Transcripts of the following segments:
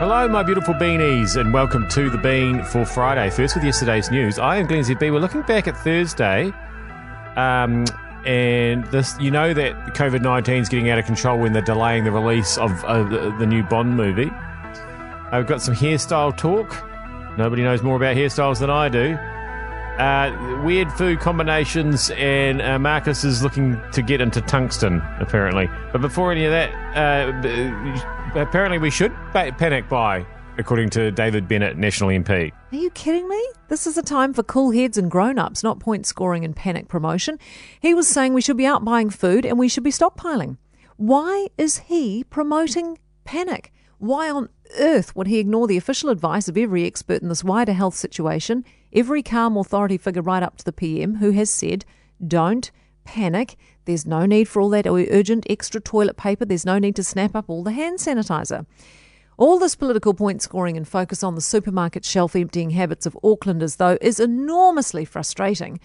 Hello, my beautiful beanies, and welcome to the Bean for Friday. First, with yesterday's news, I am Glenn ZB. We're looking back at Thursday, um, and this, you know that COVID nineteen is getting out of control when they're delaying the release of uh, the, the new Bond movie. I've got some hairstyle talk. Nobody knows more about hairstyles than I do. Uh, weird food combinations, and uh, Marcus is looking to get into tungsten, apparently. But before any of that, uh, apparently we should ba- panic buy, according to David Bennett, National MP. Are you kidding me? This is a time for cool heads and grown ups, not point scoring and panic promotion. He was saying we should be out buying food and we should be stockpiling. Why is he promoting panic? Why on earth would he ignore the official advice of every expert in this wider health situation, every calm authority figure right up to the PM who has said, don't panic. There's no need for all that urgent extra toilet paper. There's no need to snap up all the hand sanitizer. All this political point scoring and focus on the supermarket shelf emptying habits of Aucklanders, though, is enormously frustrating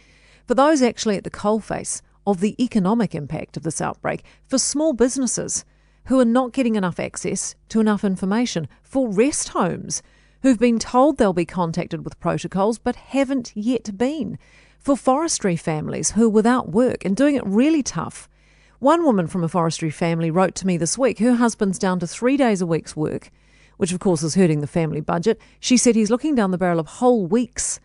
for those actually at the coalface of the economic impact of this outbreak, for small businesses who are not getting enough access to enough information, for rest homes who've been told they'll be contacted with protocols but haven't yet been, for forestry families who are without work and doing it really tough. One woman from a forestry family wrote to me this week her husband's down to three days a week's work, which of course is hurting the family budget. She said he's looking down the barrel of whole weeks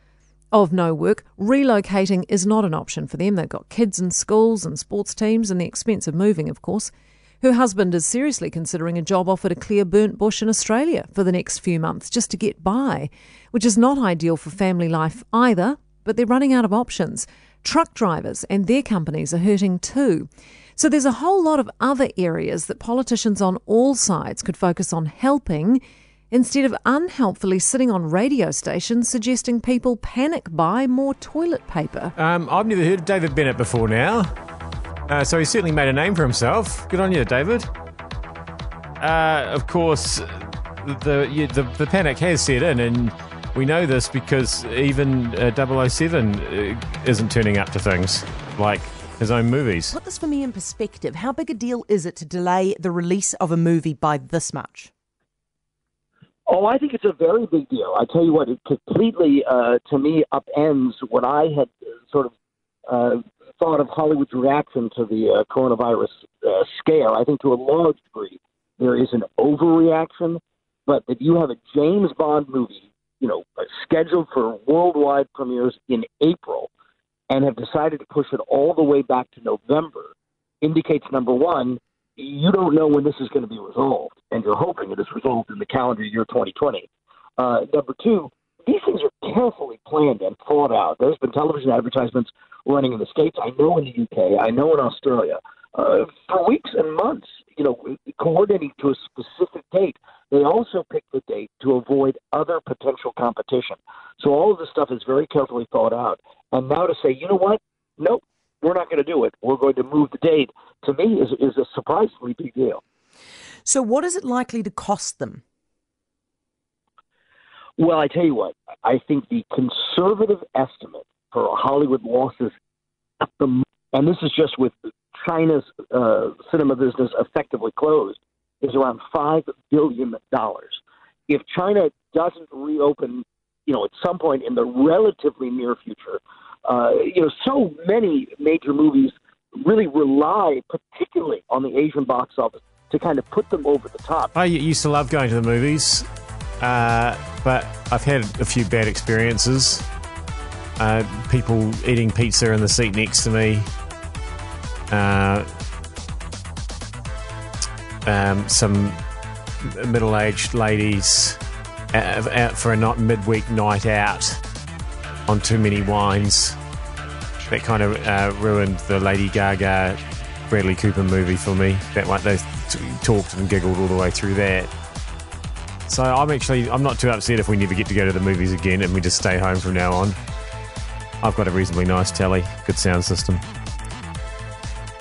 of no work. Relocating is not an option for them. They've got kids in schools and sports teams and the expense of moving, of course. Her husband is seriously considering a job offer to clear burnt bush in Australia for the next few months just to get by, which is not ideal for family life either, but they're running out of options. Truck drivers and their companies are hurting too. So there's a whole lot of other areas that politicians on all sides could focus on helping instead of unhelpfully sitting on radio stations suggesting people panic buy more toilet paper. Um, I've never heard of David Bennett before now. Uh, so he certainly made a name for himself. Good on you, David. Uh, of course, the, you, the the panic has set in, and we know this because even uh, 007 uh, isn't turning up to things like his own movies. Put this for me in perspective. How big a deal is it to delay the release of a movie by this much? Oh, I think it's a very big deal. I tell you what, it completely, uh, to me, upends what I had sort of uh, thought of Hollywood's reaction to the uh, coronavirus uh, scare. I think to a large degree there is an overreaction, but that you have a James Bond movie, you know, scheduled for worldwide premieres in April, and have decided to push it all the way back to November, indicates number one, you don't know when this is going to be resolved, and you're hoping it is resolved in the calendar year 2020. Uh, number two, these things are carefully planned and thought out. There's been television advertisements running in the States. I know in the UK. I know in Australia. Uh, for weeks and months, you know, coordinating to a specific date. They also pick the date to avoid other potential competition. So all of this stuff is very carefully thought out. And now to say, you know what? Nope, we're not going to do it. We're going to move the date. To me, is is a surprisingly big deal. So, what is it likely to cost them? Well, I tell you what, I think the conservative estimate for Hollywood losses at the and this is just with China's uh, cinema business effectively closed is around five billion dollars. If China doesn't reopen, you know, at some point in the relatively near future, uh, you know, so many major movies really rely particularly on the Asian box office to kind of put them over the top. I used to love going to the movies, uh, but I've had a few bad experiences. Uh, people eating pizza in the seat next to me. Uh, um, some middle-aged ladies out, out for a not midweek night out on too many wines. That kind of uh, ruined the Lady Gaga Bradley Cooper movie for me. That one they talked and giggled all the way through that. So I'm actually I'm not too upset if we never get to go to the movies again and we just stay home from now on. I've got a reasonably nice telly, good sound system.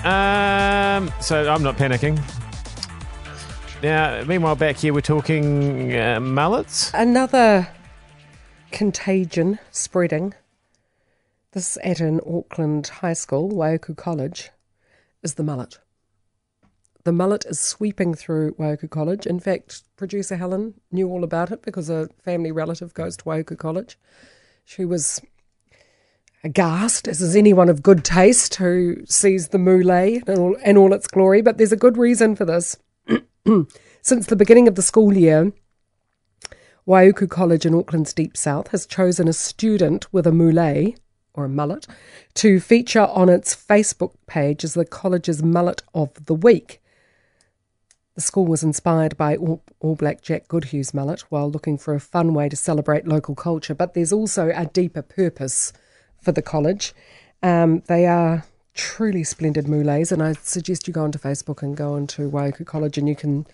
Um, so I'm not panicking. Now, meanwhile, back here we're talking uh, mullets. Another contagion spreading. This at an Auckland high school, Waiuku College, is the mullet. The mullet is sweeping through Waiuku College. In fact, producer Helen knew all about it because a family relative goes to Waiuku College. She was aghast, as is anyone of good taste who sees the mullet in all, all its glory. But there's a good reason for this. Since the beginning of the school year, Waiuku College in Auckland's Deep South has chosen a student with a mullet or a mullet to feature on its Facebook page as the college's mullet of the week. The school was inspired by All, All Black Jack Goodhue's mullet while looking for a fun way to celebrate local culture, but there's also a deeper purpose for the college. Um, they are truly splendid mullets, and I suggest you go onto Facebook and go onto Waiuku College and you can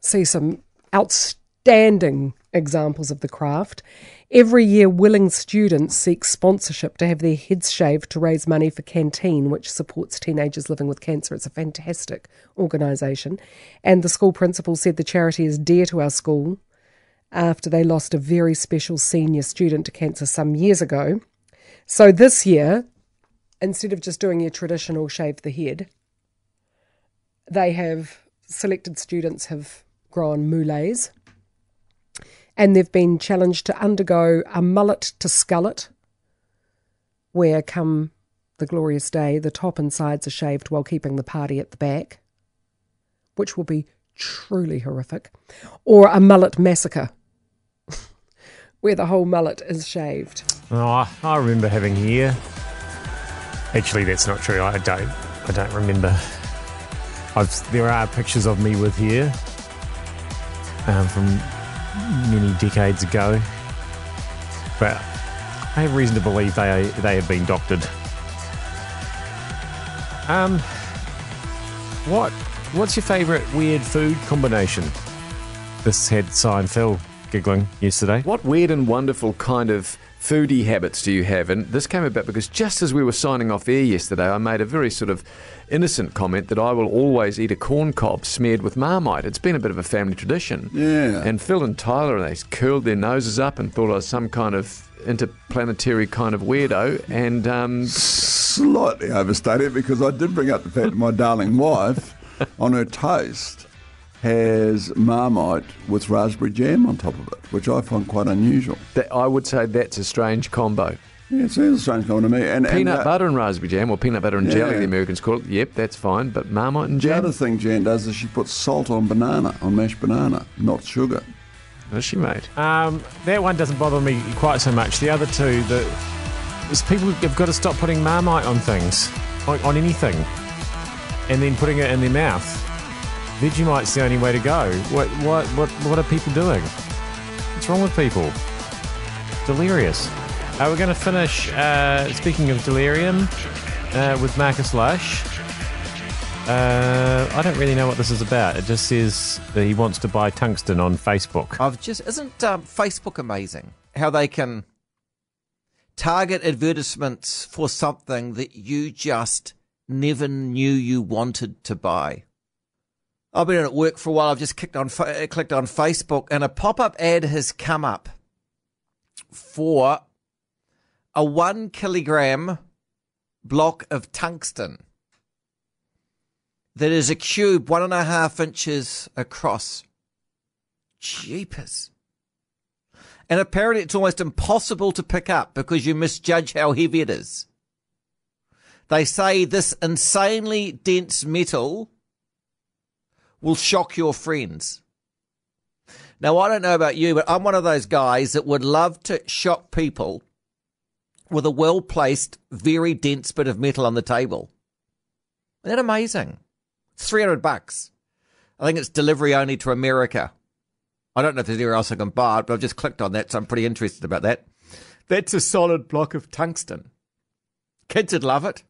see some outstanding examples of the craft. Every year, willing students seek sponsorship to have their heads shaved to raise money for Canteen, which supports teenagers living with cancer. It's a fantastic organisation. And the school principal said the charity is dear to our school after they lost a very special senior student to cancer some years ago. So this year, instead of just doing your traditional shave the head, they have selected students have grown mullets and they've been challenged to undergo a mullet to skullet, where come the glorious day, the top and sides are shaved while keeping the party at the back, which will be truly horrific, or a mullet massacre, where the whole mullet is shaved. Oh, I, remember having hair. Actually, that's not true. I don't. I don't remember. I've, there are pictures of me with hair um, from many decades ago, but I have reason to believe they they have been doctored. Um, what what's your favourite weird food combination? This had Seinfeld giggling yesterday. What weird and wonderful kind of foodie habits do you have? And this came about because just as we were signing off air yesterday, I made a very sort of innocent comment that I will always eat a corn cob smeared with marmite. It's been a bit of a family tradition. Yeah. And Phil and Tyler, they curled their noses up and thought I was some kind of interplanetary kind of weirdo. And um, Slightly overstated because I did bring up the fact that my darling wife on her toast has marmite with raspberry jam on top of it, which I find quite unusual. that, I would say that's a strange combo. Yeah, it seems a strange coming to me. And, and, Peanut uh, butter and raspberry jam, or peanut butter and jelly, the Americans call it. Yep, that's fine. But marmite and jam. The other thing Jan does is she puts salt on banana, on mashed banana, not sugar. What's she made? Um, that one doesn't bother me quite so much. The other two, the is people have got to stop putting marmite on things, on, on anything, and then putting it in their mouth. Vegemite's the only way to go. What what what what are people doing? What's wrong with people? Delirious. Uh, we're going to finish. Uh, speaking of delirium, uh, with Marcus Lush. Uh, I don't really know what this is about. It just says that he wants to buy tungsten on Facebook. I've just isn't um, Facebook amazing how they can target advertisements for something that you just never knew you wanted to buy. I've been at work for a while. I've just clicked on uh, clicked on Facebook, and a pop up ad has come up for a one kilogram block of tungsten that is a cube one and a half inches across. Jeepers. And apparently it's almost impossible to pick up because you misjudge how heavy it is. They say this insanely dense metal will shock your friends. Now, I don't know about you, but I'm one of those guys that would love to shock people with a well placed, very dense bit of metal on the table. Isn't that amazing? It's 300 bucks. I think it's delivery only to America. I don't know if there's anywhere else I can buy it, but I've just clicked on that, so I'm pretty interested about that. That's a solid block of tungsten. Kids would love it.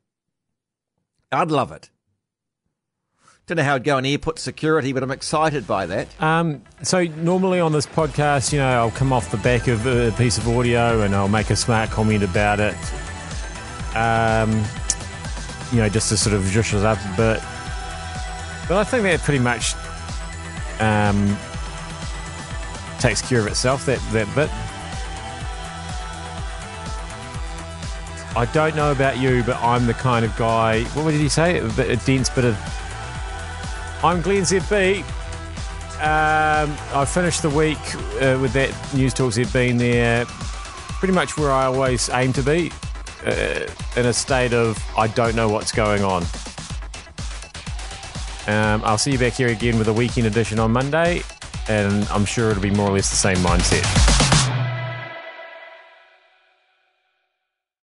I'd love it. Don't know how it'd go in airport security, but I'm excited by that. Um, so normally on this podcast, you know, I'll come off the back of a piece of audio and I'll make a smart comment about it. Um, you know, just to sort of zhush us up a bit. But I think that pretty much um, takes care of itself. That that bit. I don't know about you, but I'm the kind of guy. What did he say? A, bit, a dense bit of I'm Glenn ZB. Um, I finished the week uh, with that News Talk ZB there, pretty much where I always aim to be, uh, in a state of I don't know what's going on. Um, I'll see you back here again with a weekend edition on Monday, and I'm sure it'll be more or less the same mindset.